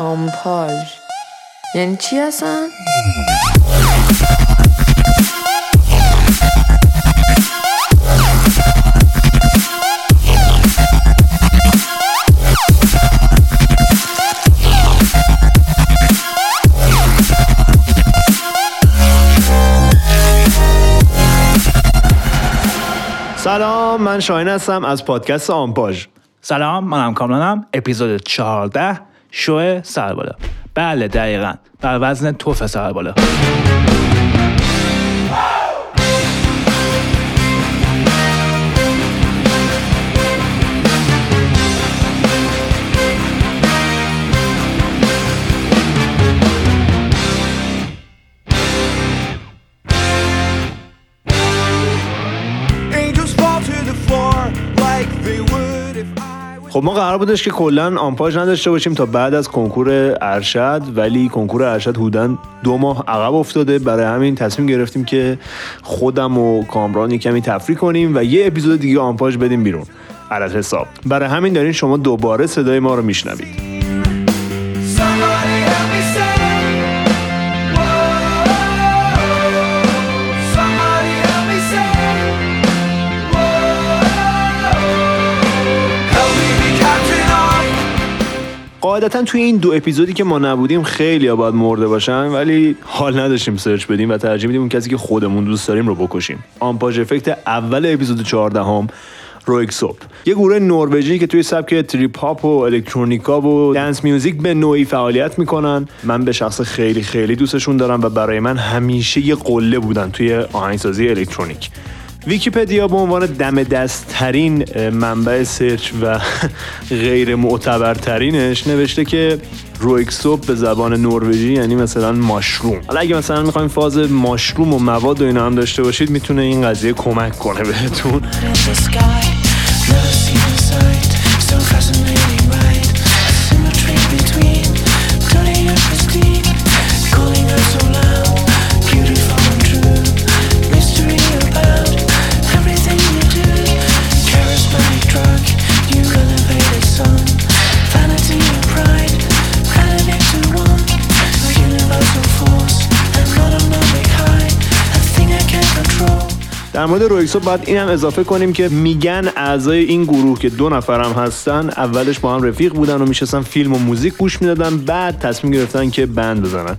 آمپاژ. یعنی چی هستن؟ سلام من شاهین هستم از پادکست آمپاژ. سلام منم کامرانم اپیزود 14 شو سربالا بله دقیقا. بر وزن توف سربالا Angels خب ما قرار بودش که کلا آمپاژ نداشته باشیم تا بعد از کنکور ارشد ولی کنکور ارشد حدوداً دو ماه عقب افتاده. برای همین تصمیم گرفتیم که خودم و کامران کمی تفریح کنیم و یه اپیزود دیگه آمپاژ بدیم بیرون. علت حساب. برای همین دارین شما دوباره صدای ما رو میشنوید. قاعدتا توی این دو اپیزودی که ما نبودیم خیلی ها باید مرده باشن ولی حال نداشتیم search بدیم و ترجیح میدیم اون کسی که خودمون دوست داریم رو بکشیم. آمپاژ افکت اول اپیزود 14 هم Röyksopp یه گروه نروژی که توی سبک trip hop و electronica و dance music به نوعی فعالیت می‌کنن. من به شخص خیلی خیلی دوستشون دارم و برای من همیشه یه قله بودن توی آهنگسازی الکترونیک. ویکیپدیا به عنوان دم دستترین منبع سرچ و غیر معتبرترینش نوشته که رویکسوپ به زبان نروژی یعنی مثلا ماشروم. حالا اگه مثلا می‌خوایم فاز ماشروم و مواد و اینا هم داشته باشید می‌تونه این قضیه کمک کنه بهتون. در مورد رویکسوپ باید این هم اضافه کنیم که میگن اعضای این گروه که دو نفرم هستن اولش با هم رفیق بودن و میشستن فیلم و موزیک گوش می‌دادن بعد تصمیم گرفتن که بند بزنن.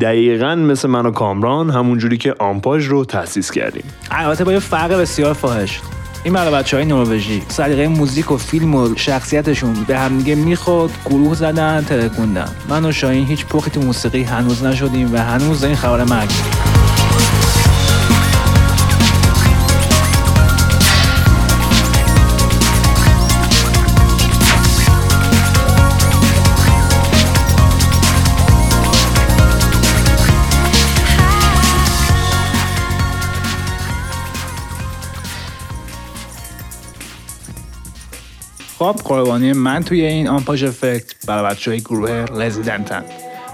دقیقا مثل من و کامران همونجوری که آمپاژ رو تأسیس کردیم. البته با یه فرق بسیار فاحش. این برای بچه های نروژی سلیقه موزیک و فیلم و شخصیتشون به همدیگه می‌خورد گروه زدن ترکوندن. من و شاهین هیچ پخی تو موسیقی هنوز نشدیم و هنوز این خبر مرگ. خب قربانی من توی این آمپاژ افکت برای بچه های گروه رزیدنتن.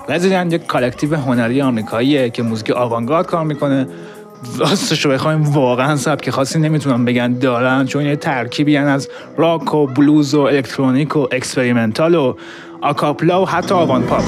رزیدنت یک collective هنری آمریکاییه که موزیک آوانگارد کار می‌کنه. راستش رو بخوایم واقعا سبک خاصی نمی‌تونم بگم دارن چون یه ترکیبی هن از راک و بلوز و الکترونیک و experimental و a cappella و حتی avant-pop.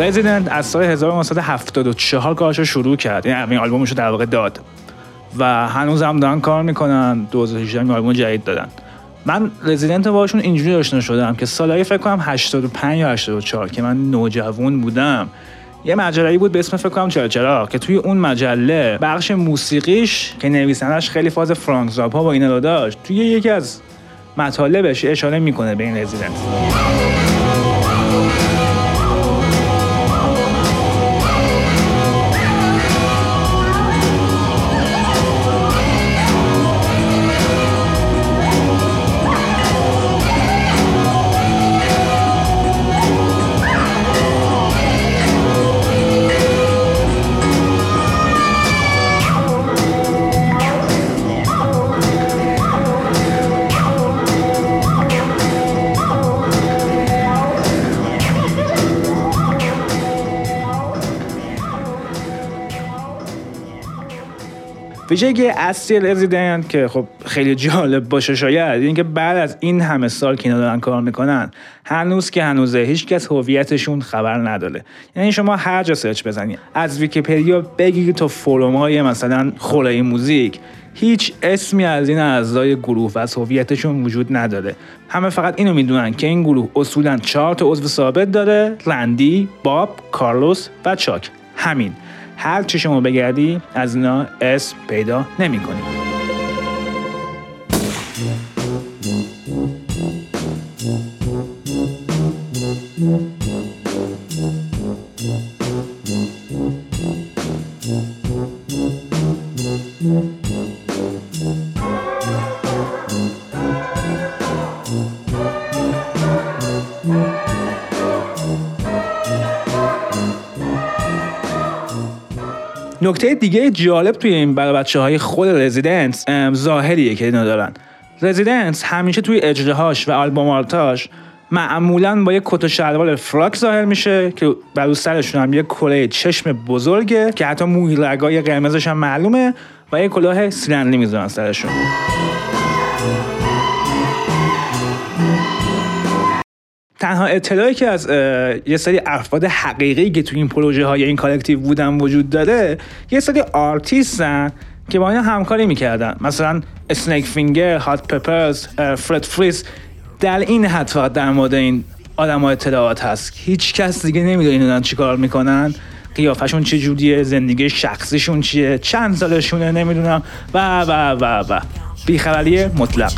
رزیدنت از سال 1974 کارش رو شروع کرد. یعنی اولین آلبومش رو در واقع داد. و هنوز هم دارن کار می‌کنن 2018 هم آلبوم جدید دادن. من رزیدنت باشون اینجوری آشنا شدم که سالهای فکر کنم 85 یا 84 که من نوجوان بودم. یه مجله بود به اسم فکر کنم چرا چرا که توی اون مجله بخش موسیقیش که نویسندش خیلی فاز فرانک زاپا با اینا داشت توی یکی از مطالبش اشاره می‌کنه به این رزیدنت ویژگی اصلی رزیدنت که خب خیلی جالب باشه شاید اینکه بعد از این همه سال که اینا دارن کار می‌کنن هنوز که هنوزه هیچکس هویتشون خبر نداره. یعنی شما هر جا search بزنید از ویکیپدیا بگیرید تا forum مثلا خوره موزیک هیچ اسمی از این اعضای گروه و از هویتشون وجود نداره. همه فقط اینو می‌دونن که این گروه اصولا چهار تا عضو ثابت داره رندی باب کارلوس و چاک. همین. هر چی شما بگردی از اینا اسم پیدا نمی‌کنی. نکته دیگه جالب توی این برای بچه های خود رزیدنس ظاهریه که اینا دارن. رزیدنس همیشه توی اجراهاش و آلبومارتاش معمولا با یه کت و شلوار فراک ظاهر میشه که بر سرشون هم یه کلاه چشم بزرگه که حتی موی رگای قرمزش هم معلومه و یه کلاه سیلندری می‌ذارن سرشون. تنها اطلاعی که از یه سری افراد حقیقی که توی این پروژه های این collective بودن وجود داره یه سری آرتیستن که با اینا همکاری می‌کردن. مثلا اسنیک فینگر، هات پپرز، فرد فریث در این حد فقط در مورد این آدم اطلاعات هست. هیچ کس دیگه نمی‌دونه اینا دارن چیکار می‌کنن. قیافشون چه جوریه زندگی شخصیشون چیه چند سالشونه نمی‌دونم. و و و و. بیخبری مطلق.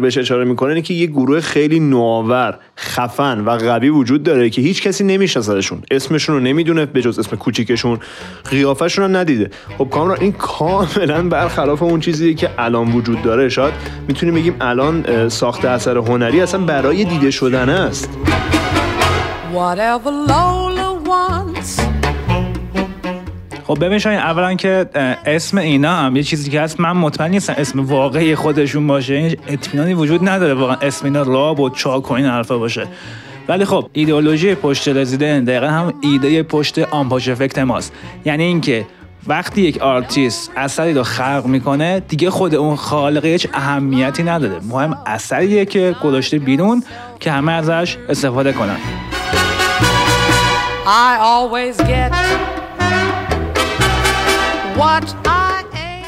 بهش اشاره می‌کنه اینه که یه گروه خیلی نوآور خفن و قوی وجود داره که هیچ کسی نمیشناسدشون اسمشون رو نمی‌دونه به جز اسم کوچیکشون. قیافشون رو ندیده. خب کامران این کاملا برخلاف اون چیزیه که الان وجود داره. شاید می‌تونیم بگیم الان ساخت اثر هنری اصلا برای دیده شدن است. خب ببین شاید اولا که اسم اینا هم یه چیزی که هست من مطمئن نیستم اسم واقعی خودشون باشه این اطمینانی وجود نداره واقعا اسم اینا راب و چاک و این حرفا باشه. ولی خب ایدئولوژی پشت رزیدنت دقیقا هم ایده پشت آمپاژ افکت ماست. یعنی اینکه وقتی یک آرتیست اثری رو خلق می‌کنه دیگه خود اون خالق هیچ اهمیتی نداره. مهم اثریه که گذاشته بیرون که همه ازش استفاده کنن. I always get.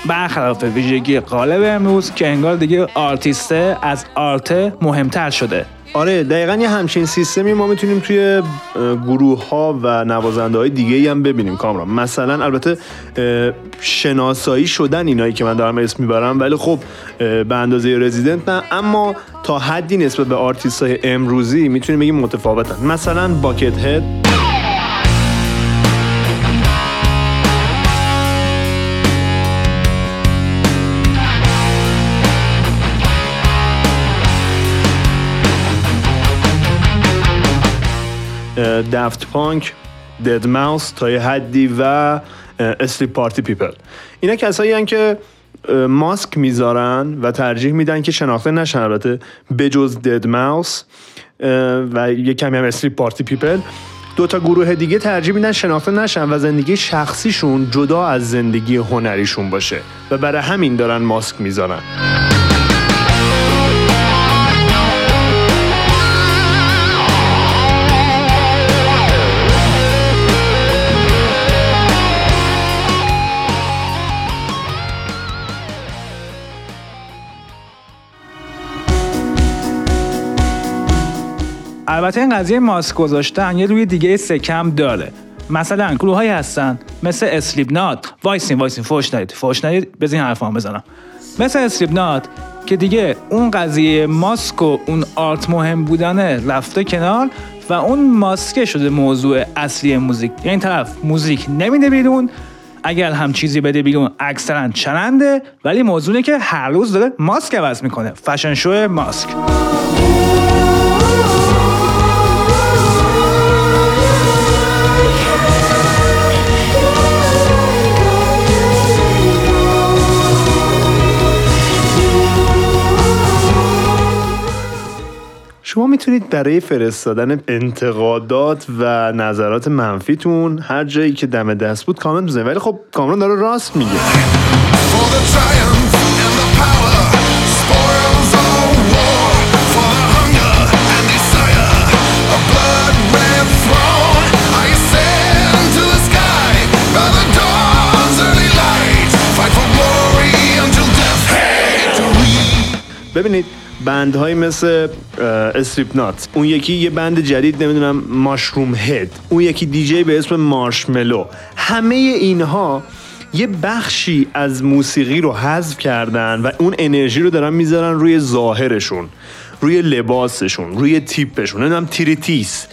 برخلاف ویژگی غالب امروز که انگار دیگه آرتیسته از art مهمتر شده. آره دقیقا یه همچین سیستمی ما می‌تونیم توی گروه ها و نوازنده های دیگه هم ببینیم کامران. مثلا البته شناسایی شدن اینایی که من دارم اسم می‌برم ولی خب به اندازه رزیدنت نه. اما تا حدی نسبت به آرتیست های امروزی می‌تونیم بگیم متفاوتن. مثلا باکت هد. دفت پانک دد ماوس تا یه حدی و اسلیپ پارتی پیپل اینا کسایی هن که ماسک می‌ذارن و ترجیح میدن که شناخته نشن. البته بجز دد ماوس و یه کمی هم اسلیپ پارتی پیپل دو تا گروه دیگه ترجیح میدن شناخته نشن و زندگی شخصیشون جدا از زندگی هنریشون باشه و برای همین دارن ماسک می‌ذارن. البته این قضیه ماسک گذاشتن یه روی دیگه سکم داره. مثلا گروه هایی هستن مثل اسلیپ نات وایسین وایسین فوش ندید فوش ندید بذارین حرفم بزنم. مثل اسلیپ نات که دیگه اون قضیه ماسک و اون art مهم بودنه رفته کنار و اون ماسکه شده موضوع اصلی موزیک. یعنی طرف موزیک نمیده بیرون اگر هم چیزی بده بیرون اکثرا چرنده ولی موضوع اینه که هر روز داره ماسک عوض می‌کنه. fashion show ماسک. شما می‌تونید برای فرستادن انتقادات و نظرات منفیتون هر جایی که دم دست بود کامنت بزنید. ولی خب کامران داره راست میگه. ببینید band هایی مثل اسلیپ نات اون یکی یه band جدید نمی‌دونم ماشروم هد اون یکی دیجی به اسم مارشملو همه اینها یه بخشی از موسیقی رو حذف کردن و اون انرژی رو دارن می‌ذارن روی ظاهرشون. روی لباسشون روی تیپشون نمی‌دونم تریتیس.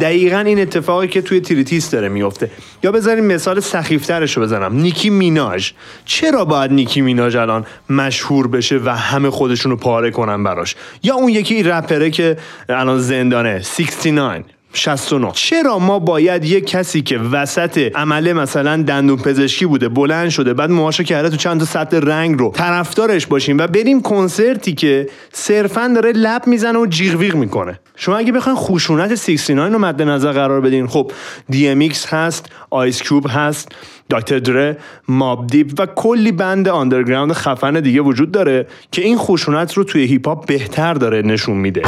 دقیقا این اتفاقی که توی تریتیس داره میفته یا بذاریم مثال سخیفترش رو بزنم. نیکی میناژ. چرا باید نیکی میناژ الان مشهور بشه و همه خودشون رو پاره کنن براش؟ یا اون یکی رپره که الان زندانه 69 69 چرا ما باید یه کسی که وسط عمله مثلا دندون پزشکی بوده بلند شده بعد موهاشو کرده تو چند تا سطح رنگ رو طرفدارش باشیم و بریم کنسرتی که صرفا داره لب می‌زنه و جیغ ویغ می‌کنه؟ شما اگه بخواین خشونت 69 رو مد نظر قرار بدین خب دی ام ایکس هست آیس کیوب هست دکتر دره ماب دیپ و کلی band underground خفن دیگه وجود داره که این خشونت رو توی هیپ هاپ بهتر داره نشون میده.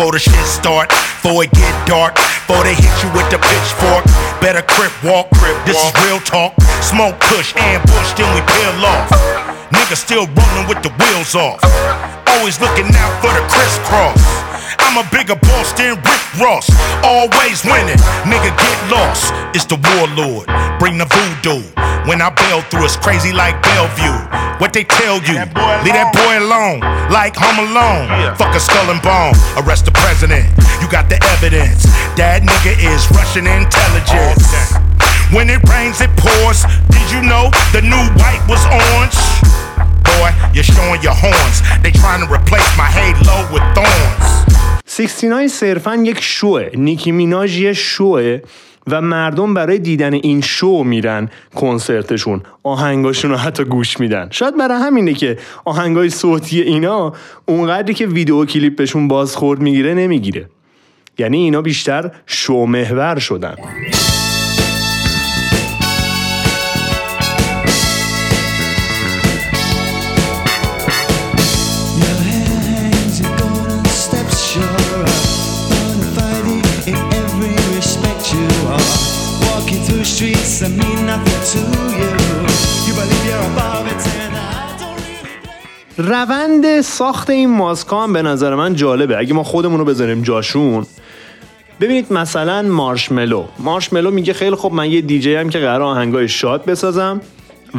For the shit start. Before it get dark. Before they hit you with the pitchfork. Better crip walk. Crip this is real talk. Smoke push, ambush, then we peel off. Niggas still rolling with the wheels off. Always looking out for the crisscross. I'm a bigger boss than Rick Ross. Always winning, nigga get lost. It's the warlord, bring the voodoo. When I bail through, it's crazy like Bellevue. What they tell you, leave that boy alone, like Home Alone. Fuck a skull and bone, arrest the president. You got the evidence. That nigga is Russian intelligence. Oh, when it rains, it pours. Did you know the new 69 صرفا یک شوه. نیکی میناژ یه شوه و مردم برای دیدن این شو میرن کنسرتشون. آهنگاشون رو حتی گوش میدن. شاید برای همینه که آهنگای صوتی اینا اونقدری که ویدیو کلیپشون بازخورد می‌گیره نمی‌گیره. یعنی اینا بیشتر شو محور شدن. روند ساخت این ماسکا هم به نظر من جالبه. اگه ما خودمون رو بذاریم جاشون. ببینید مثلا مارشملو. مارشملو میگه خیلی خب من یه دیجی هم که قرار آهنگای شاد بسازم.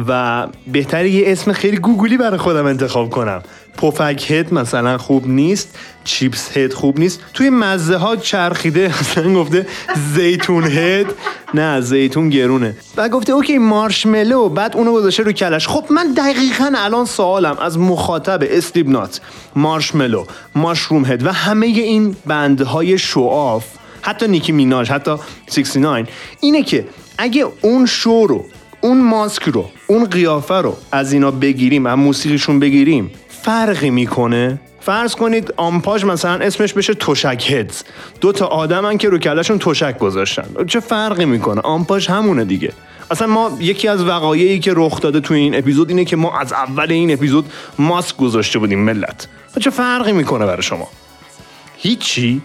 و بهتره یه اسم خیلی گوگولی برای خودم انتخاب کنم. پفک head مثلا خوب نیست چیپس head خوب نیست. توی مزه ها چرخیده مثلا گفته زیتون head. نه زیتون گرونه. بعد گفته OK مارشملو بعد اونو گذاشته رو کلش. خب من دقیقا الان سوالم از مخاطب اسلیپ نات مارشملو ماشروم هد و همه این بندهای شواف حتی نیکی میناج حتی 69 اینه که اگه اون شو رو اون ماسک رو اون قیافه رو از اینا بگیریم و موسیقیشون بگیریم فرقی می‌کنه؟ فرض کنید آمپاژ مثلا اسمش بشه توشک هدز. دو تا آدمن که رو کلشون توشک گذاشتن. چه فرقی می‌کنه؟ آمپاژ همونه دیگه. اصلا ما یکی از وقایعی که رخ داده تو این اپیزود اینه که ما از اول این اپیزود ماسک گذاشته بودیم ملت. چه فرقی می‌کنه برای شما؟ هیچی.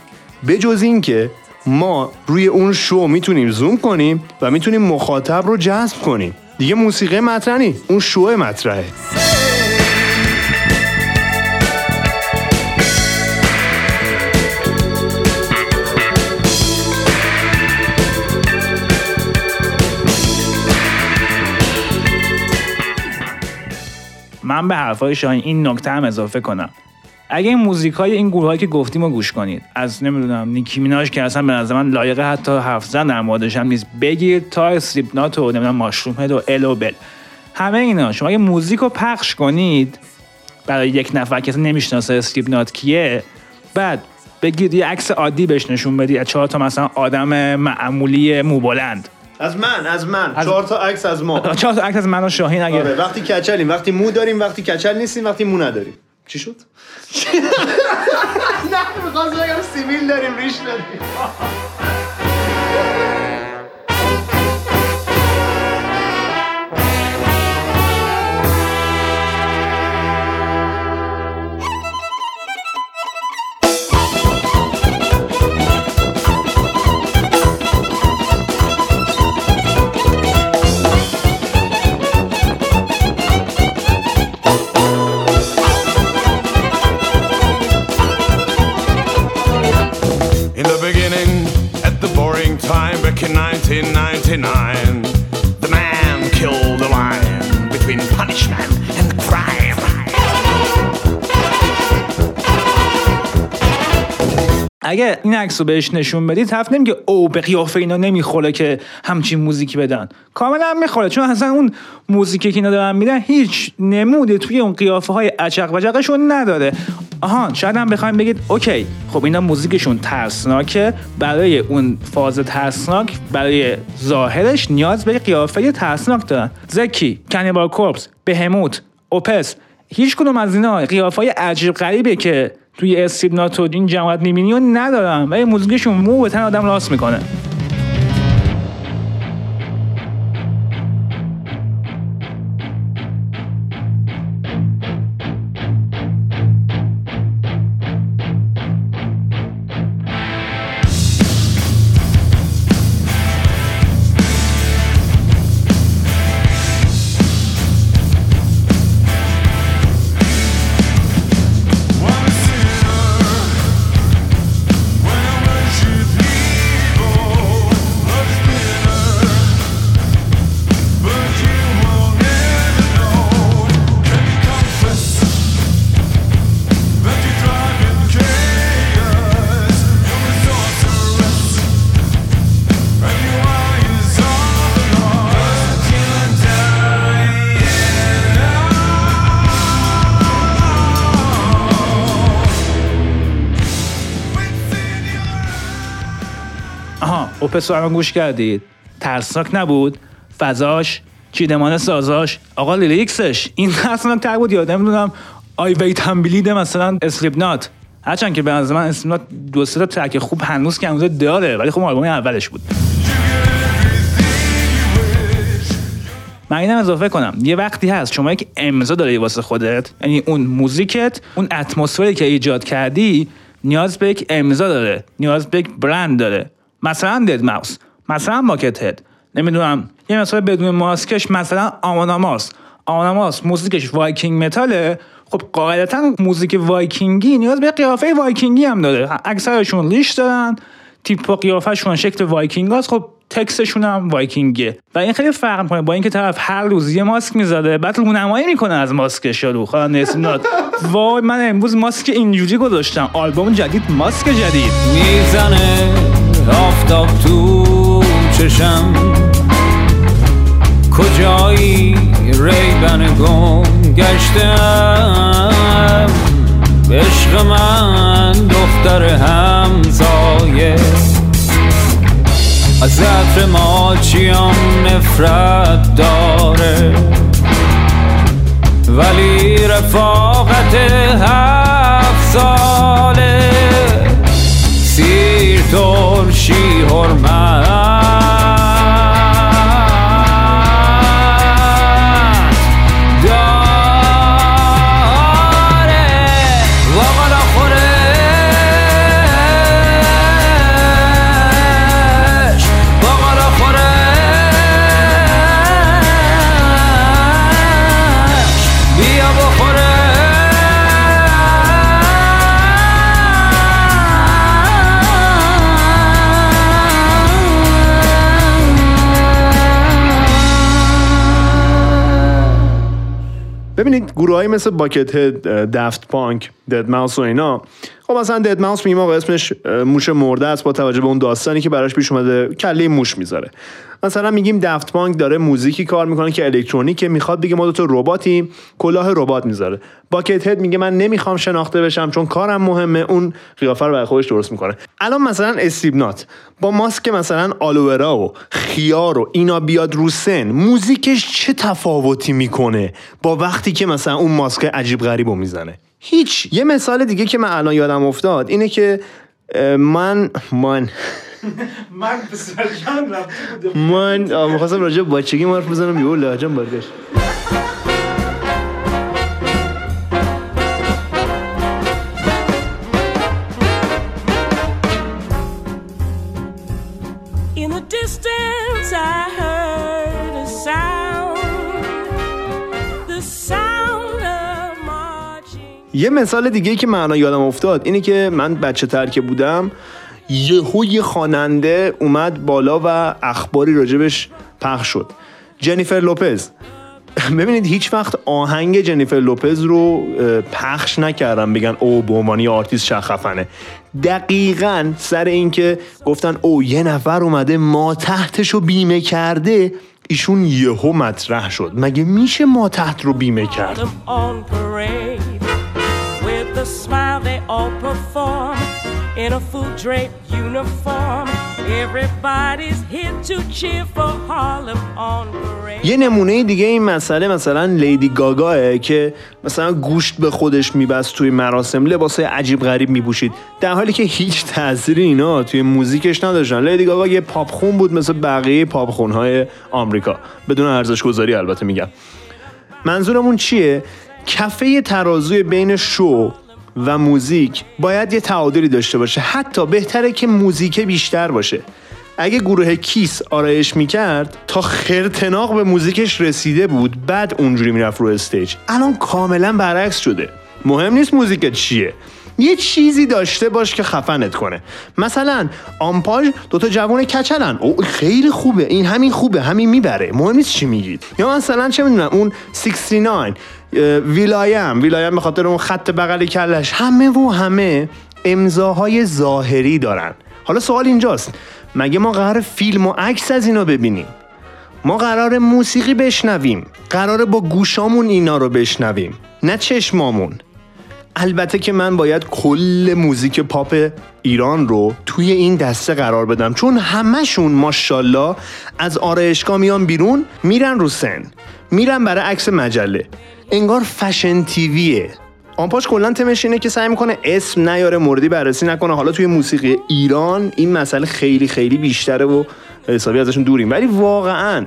بجز این که ما روی اون شو می‌تونیم زوم کنیم و می‌تونیم مخاطب رو جذب کنیم. دیگه موسیقی مطرح نی اون شو مطرحه. من به حرفای شاهین این نکته هم اضافه کنم. اگه این موزیک های این گروه هایی که گفتیم رو گوش کنید از نمی‌دونم Nicki Minaj که اصلا به نظر من لایق حتی حرف زدن در موردش هم نیست بگیر تا Slipknot و نمی‌دونم Mushroomhead و ال و بل. همه اینا. شما اگه موزیک رو پخش کنید برای یک نفر که نمی‌شناسه Slipknot کیه بعد بگید یه عکس عادی بهش نشون بدی از چهار تا مثلا آدم معمولی موبلند. از من از من. از- چهار تا عکس از ما. چهار تا عکس از من و شاهین اگه آره وقتی کچلیم. وقتی مو داریم وقتی کچل نیستیم وقتی مو نداریم. چی شد؟ نه می‌خواست بگم سیبیل داریم ریش داریم اگه این عکس بهش نشون بدید طرف نمیگه او به قیافه اینا نمی‌خوره که همچین موزیکی بدن. کاملا می‌خوره چون اصلا اون موزیکی که اینا دارن میدن هیچ نمودی توی اون قیافه های عجق و جقشون نداره. آها شاید هم بخوایم بگید اوکی خب اینا موزیکشون ترسناکه. برای اون فاز ترسناک برای ظاهرش نیاز به قیافه ترسناک دارن. زکی کنیبال کورپس بهموت اوپس هیچ کدوم از اینا قیافه عجیب غریبه که توی استیبنات و این جماعت می‌بینی و ندارن ولی موزیکشون مو به تن آدم راست می‌کنه. الان گوش کردید. ترسناک نبود. فضاش چیدمان سازاش آقا lyrics ش این ترسناک تر بود یادم نمی‌دونم. Wait and Bleed مثلا Slipknot هرچند که به نظر من Slipknot دو سه track خوب هنوز که هنوز داره ولی خب آلبوم اولش بود. من اینم اضافه کنم. یه وقتی هست شما یک امضا داری واسه خودت یعنی اون موزیکت اون اتمسفری که ایجاد کردی نیاز به یک امضا داره. نیاز به یک برند داره. مثلا Deadmau5 مثلا Buckethead. نمی‌دونم یه مثلا بدون ماسکش مثلا Amon Amarth Amon Amarth موزیکش Viking metal ه. خب قاعدتا موزیک وایکینگی نیاز به قیافه وایکینگی هم داره. اکثرشون ریش دارن تیپ و قیافهشون شکل وایکینگ هست خب تکسشون هم وایکینگه و این خیلی فرق می‌کنه با اینکه طرف هر روز یه ماسک می‌زده بعد رونمایی می‌کنه از ماسکش یارو خدا نسیم وای من امروز ماسک اینجوری گذاشتم. آلبوم جدید ماسک جدید. می‌زنه. آفتاب تو چشم. کجایی ریبن گم گشتم؟ عشق من دختر همسایه از عطر ماچیام نفرت داره. ولی رفاقت هفت ساله. ببینید گروه مثل باکت هد دفت پانک دد ماوس و اینا خب مثلا دد ماوس میگیم آقا اسمش موش مرده است با توجه به اون داستانی که براش پیش اومده کله موش می‌ذاره. مثلا میگیم دفت پانک داره موزیکی کار می‌کنه که الکترونیکه می‌خواد بگه ما دو تا رباتیم کلاه ربات می‌ذاره. باکت هد میگه من نمی‌خوام شناخته بشم چون کارم مهمه اون قیافه رو برای خودش درست می‌کنه. الان مثلا استیبنات با ماسک مثلا آلوورا و خیار و اینا بیاد رو سن موزیکش چه تفاوتی می‌کنه با وقتی که مثلا اون ماسک عجیب غریب رو می‌زنه؟ هیچ. یه مثال دیگه که من الان یادم افتاد اینه که من من. من آه، می‌خواستم راجع بچگی حرف بزنم. یهو لهجم برگشت. یه مثال دیگه که الان یادم افتاد اینه که من بچه تر بودم یهو یه خواننده اومد بالا و اخباری راجبش پخش شد. Jennifer Lopez. ببینید هیچ وقت آهنگ Jennifer Lopez رو پخش نکردم بگن او به عنوان آرتیست چه خفنه دقیقا سر اینکه گفتن او یه نفر اومده ما تحتش رو بیمه کرده. ایشون یهو مطرح شد. مگه میشه ما تحت رو بیمه کرد all perform in a full draped uniform. Everybody's here to cheer for Harlem on parade. یه نمونه دیگه این مسئله مثلا لیدی گاگاه که مثلا گوشت به خودش میبست توی مراسم لباسای عجیب غریب میپوشید. در حالی که هیچ تأثیری اینا توی موزیکش نداشتن. لیدی گاگا یه پاپ خون بود مثل بقیه پاپ خونهای آمریکا. بدون ارزش گذاری البته میگم. منظورمون چیه؟ کفه ترازوی بین شو و موزیک باید یه تعادلی داشته باشه. حتی بهتره که موزیک بیشتر باشه. اگه گروه Kiss آرایش می‌کرد تا خرتناق به موزیکش رسیده بود بعد اونجوری می‌رفت رو stage. الان کاملا برعکس شده. مهم نیست موزیکت چیه. یه چیزی داشته باش که خفنت کنه. مثلا آمپاژ دوتا جوان کچلن. او خیلی خوبه. این همین خوبه. همین می‌بره. مهم نیست چی میگید. یا مثلا چه می‌دونم اون 69 اه، will.i.am. will.i.am به خاطر اون خط بغل کلش. همه و همه امضاهای ظاهری دارن. حالا سوال اینجاست. مگه ما قرار فیلم و عکس از اینا ببینیم؟ ما قرار موسیقی بشنویم. قرار با گوشامون اینا رو بشنویم. نه چشمامون. البته که من باید کل موزیک پاپ ایران رو توی این دسته قرار بدم. چون همشون ماشاءالله از آرایشگاه میان بیرون میرن رو سن. میرن برای عکس مجله. انگار Fashion TV ه. آنپاش کلا تمش اینه که سعی می‌کنه اسم نیاره موردی بررسی نکنه. حالا توی موسیقی ایران این مسئله خیلی خیلی بیشتره و حسابی ازشون دوریم. ولی واقعا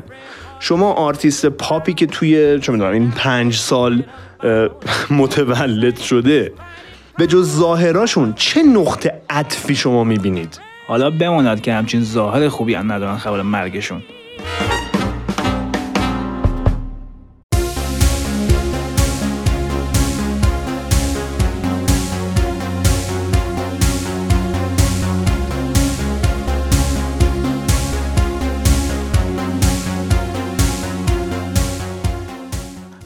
شما آرتیست پاپی که توی چه می‌دونم این پنج سال متولد شده. به جز ظاهراشون چه نقطه عطفی شما می‌بینید؟ حالا بماند که همچین ظاهر خوبی هم ندارن خبر مرگشون.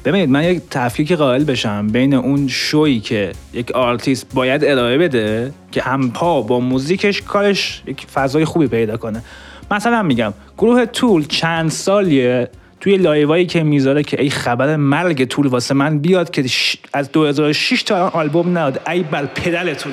ببینید من یک تفکیک قائل بشم بین اون شویی که یک آرتیست باید ارائه بده که همپا با موزیکش کارش یک فضای خوبی پیدا کنه. مثلا میگم گروه Tool چند سالیه توی live ایی که می‌ذاره که ای خبر مرگ Tool واسه من بیاد که از 2006 تا الان آلبوم نداد ای بر پدرتون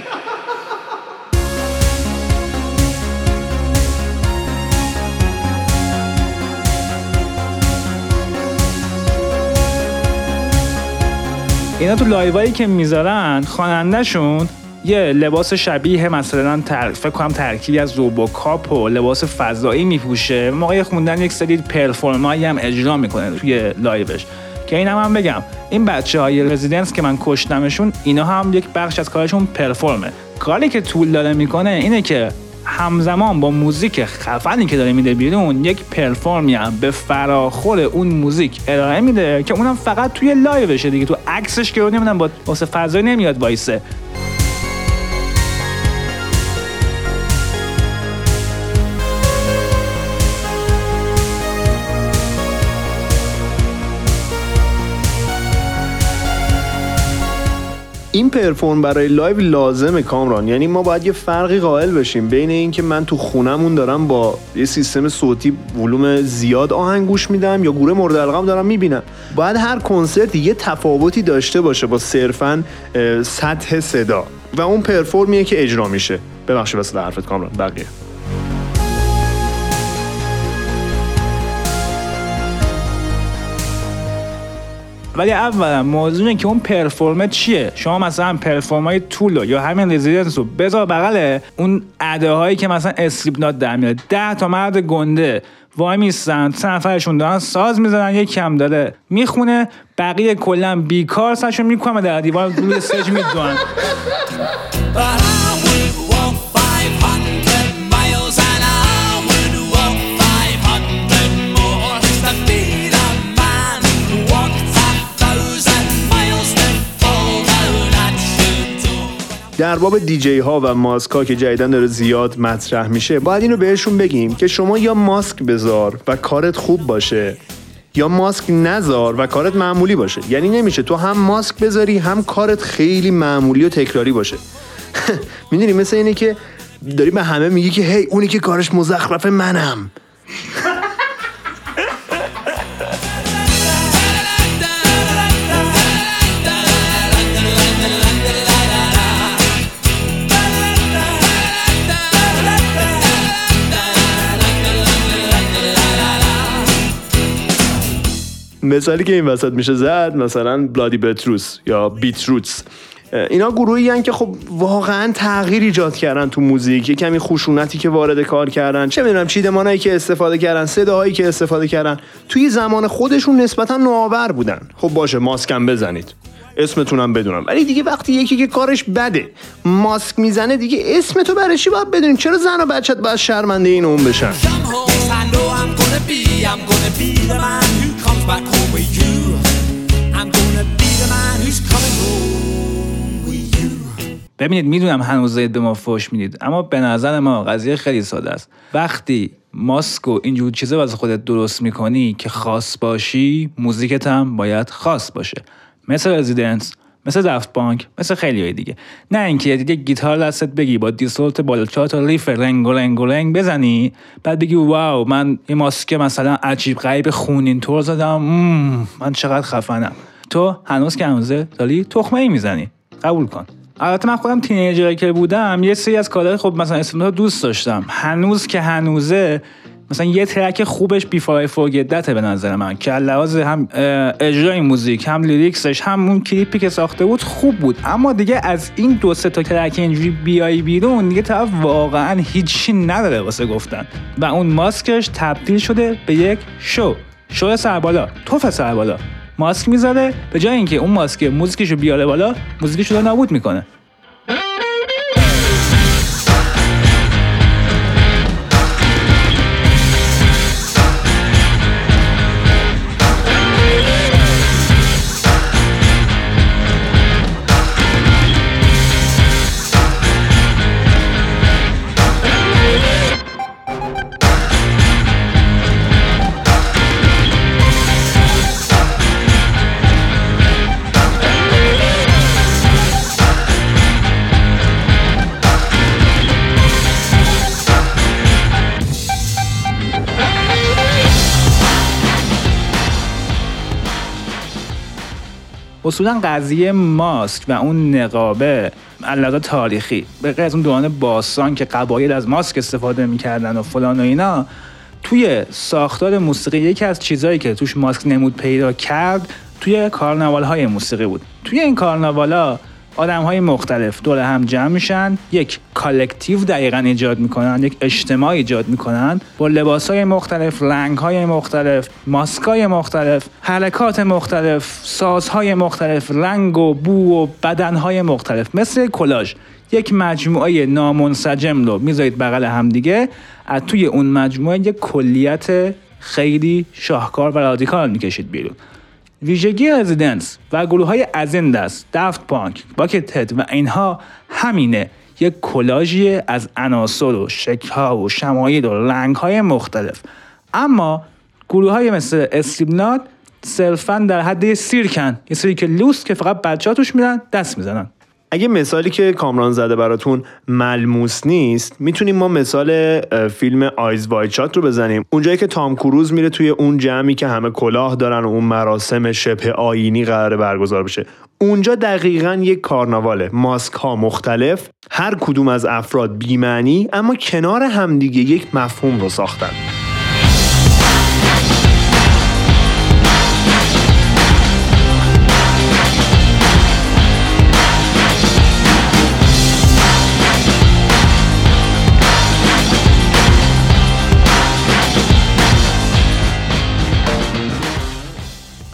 اینا تو live ایی که می‌ذارن خوانندهشون یه لباس شبیه مثلا تر... فکر کنم ترکیبی از RoboCop و لباس فضایی میپوشه. موقع خوندن یک سری perform ایی هم اجرا می‌کنه توی live ش. که اینم هم بگم این بچه های Residents که من کشتمشون اینا هم یک بخش از کارشون perform ه. کاری که Tool داره می‌کنه اینه که همزمان با موزیک خفنی که داره میده بیرون یک perform ی هم به فراخور اون موزیک ارائه میده که اونم فقط توی live شه دیگه تو عکسش که نمی‌دونم با لباس فضایی نمیاد وایسه. این perform برای live لازمه کامران. یعنی ما باید یه فرقی قائل بشیم بین اینکه من تو خونمون دارم با یه سیستم صوتی ولوم زیاد آهنگ گوش میدم یا گروه مورد علاقم دارم می‌بینم. باید هر کنسرتی یه تفاوتی داشته باشه با صرفا سطح صدا. و اون perform یه که اجرا میشه. ببخشید وسط حرفت کامران. بقیه. ولی اولا موضوع اینه که اون perform ه چیه؟ شما مثلا perform ای Tool و یا همین Residents رو بذار بغل اون اداهایی که مثلا Slipknot در میاد. ده تا مرد گنده وای میستن سه نفرشون دارن ساز می‌زنن یک کم داره می‌خونه بقیه کلا بیکار سرشون می‌کنن و در دیوار روی stage می‌دوئن در باب دیجی ها و ماسک ها که جدیدن داره زیاد مطرح میشه باید اینو بهشون بگیم که شما یا ماسک بذار و کارت خوب باشه یا ماسک نذار و کارت معمولی باشه. یعنی نمیشه تو هم ماسک بذاری هم کارت خیلی معمولی و تکراری باشه. می‌دونی مثل اینه که داری به همه میگی که هی اونی که کارش مزخرفه منم. مثالی که این وسط میشه زد مثلا بلادی بتروس یا بیتروتس. اینا گروهی هن که خب واقعا تغییر ایجاد کردن تو موزیک. یه کمی خشونتی که وارد کار کردن. چه می‌دونم چیدمانایی که استفاده کردن صداهایی که استفاده کردن. توی زمان خودشون نسبتا نوآور بودن. خب باشه ماسکم بزنید. اسمتونم بدونم. ولی دیگه وقتی یکی که کارش بده ماسک می‌زنه دیگه اسم تو برای چی باید بدونیم؟ چرا زن و بچت باید شرمنده این اون بشن؟ Comes back home with you. I'm gonna be the man who's coming home. ببینید می‌دونم هنوز به ما فوش می‌دید اما به نظر ما قضیه خیلی ساده است وقتی ماسک و اینجور چیزا واسه خودت درست می‌کنی که خاص باشی موزیکت هم باید خاص باشه مثل رزیدنس مثل دفت بانک مثل خیلی های دیگه. نه اینکه یک گیتار دستت بگی با دیسولت بالا چهار تا ریف رنگ و رنگ و رنگ بزنی بعد بگی wow من یه ماسک مثلا عجیب غریب خونین طور زدم مم، من چقدر خفنم. تو هنوز که هنوزه داری تخمی می‌زنی. قبول کن. البته من خودم teenager ی که بودم یه سری از کارهای خب مثلا اسم دوست داشتم. هنوز که هنوزه مثلا یه track خوبش Before I Forget ه به نظر من که لحاظ هم اجرای موزیک هم lyrics ش هم اون کلیپی که ساخته بود خوب بود. اما دیگه از این دو سه تا track اینجوری بیای بیرون دیگه طرف واقعا هیچی نداره واسه گفتن. و اون ماسکش تبدیل شده به یک شو. شو سربالا. توف سربالا. ماسک می‌ذاره به جای اینکه اون ماسک موزیکشو بیاره بالا موزیکشو نابود می‌کنه. اصولا قضیه ماسک و اون نقابه علاقه تاریخی. به غیر از اون دوران باستان که قبایل از ماسک استفاده می‌کردن و فلان و اینا توی ساختار موسیقی یکی از چیزهایی که توش ماسک نمود پیدا کرد توی کارناوال های موسیقی بود. توی این کارناوالا آدم های مختلف دور هم جمع میشن یک collective دقیقا ایجاد می‌کنن یک اجتماع ایجاد می‌کنن. با لباس های مختلف رنگ های مختلف ماسک های مختلف حرکات مختلف سازهای مختلف رنگ و بو و بدن های مختلف. مثل کلاژ. یک مجموعه نامنسجم رو می‌ذارید بغل همدیگه از توی اون مجموعه یک کلیت خیلی شاهکار و رادیکال می‌کشید بیرون. ویژگی Residents و گروه های از این دست Daft Punk Buckethead و اینها همینه. یک کلاژی از عناصر و شکلها و شمایل و رنگ های مختلف. اما گروه های مثل Slipknot صرفا در حد سیرکن یه سری که لوس که فقط بچه ها توش میرن دست می‌زنن. اگه مثالی که کامران زده براتون ملموس نیست می‌تونیم ما مثال فیلم آیز وایت شات رو بزنیم. اونجایی که تام کروز میره توی اون جمعی که همه کلاه دارن و اون مراسم شبه آینی قراره برگزار بشه. اونجا دقیقا یک کارناواله. ماسک ها مختلف هر کدوم از افراد بیمعنی اما کنار همدیگه یک مفهوم رو ساختن.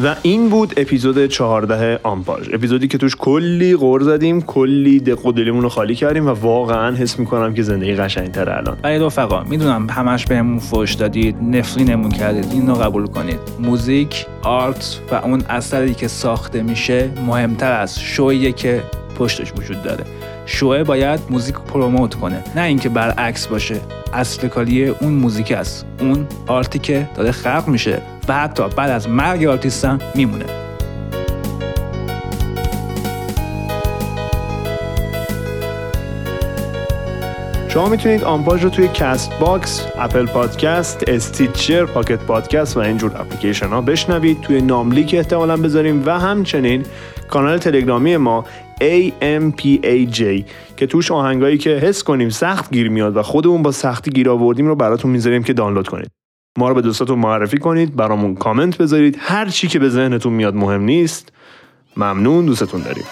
و این بود اپیزود 14 آمپاژ. اپیزودی که توش کلی غر زدیم کلی دق و رو خالی کردیم و واقعا حس می‌کنم که زندگی قشنگتره الان. ولی رفقا می‌دونم همش بهمون فوش دادید نفرینمون کردید این رو قبول کنید. موزیک art و اون اثری که ساخته میشه مهمتر از شویه که پشتش وجود داره. شوه باید موزیک رو promote کنه نه اینکه برعکس باشه. اصل کاریه اون موزیک است. اون art ی که داره خلق میشه. و حتی بعد از مرگ آرتیست هم میمونه. شما می‌تونید آمپاژ رو توی Castbox، Apple Podcast، Stitcher، Pocket Podcast و اینجور اپلیکیشن ها بشنوید. توی ناملیک احتمالا بذاریم و همچنین کانال تلگرامی ما AMPAJ که توش آهنگایی که حس کنیم سخت گیر میاد و خودمون با سختی گیر آوردیم رو براتون می‌ذاریم که دانلود کنید. ما رو به دوستاتون معرفی کنید برامون کامنت بذارید. هر چی که به ذهنتون میاد مهم نیست. ممنون دوستتون داریم.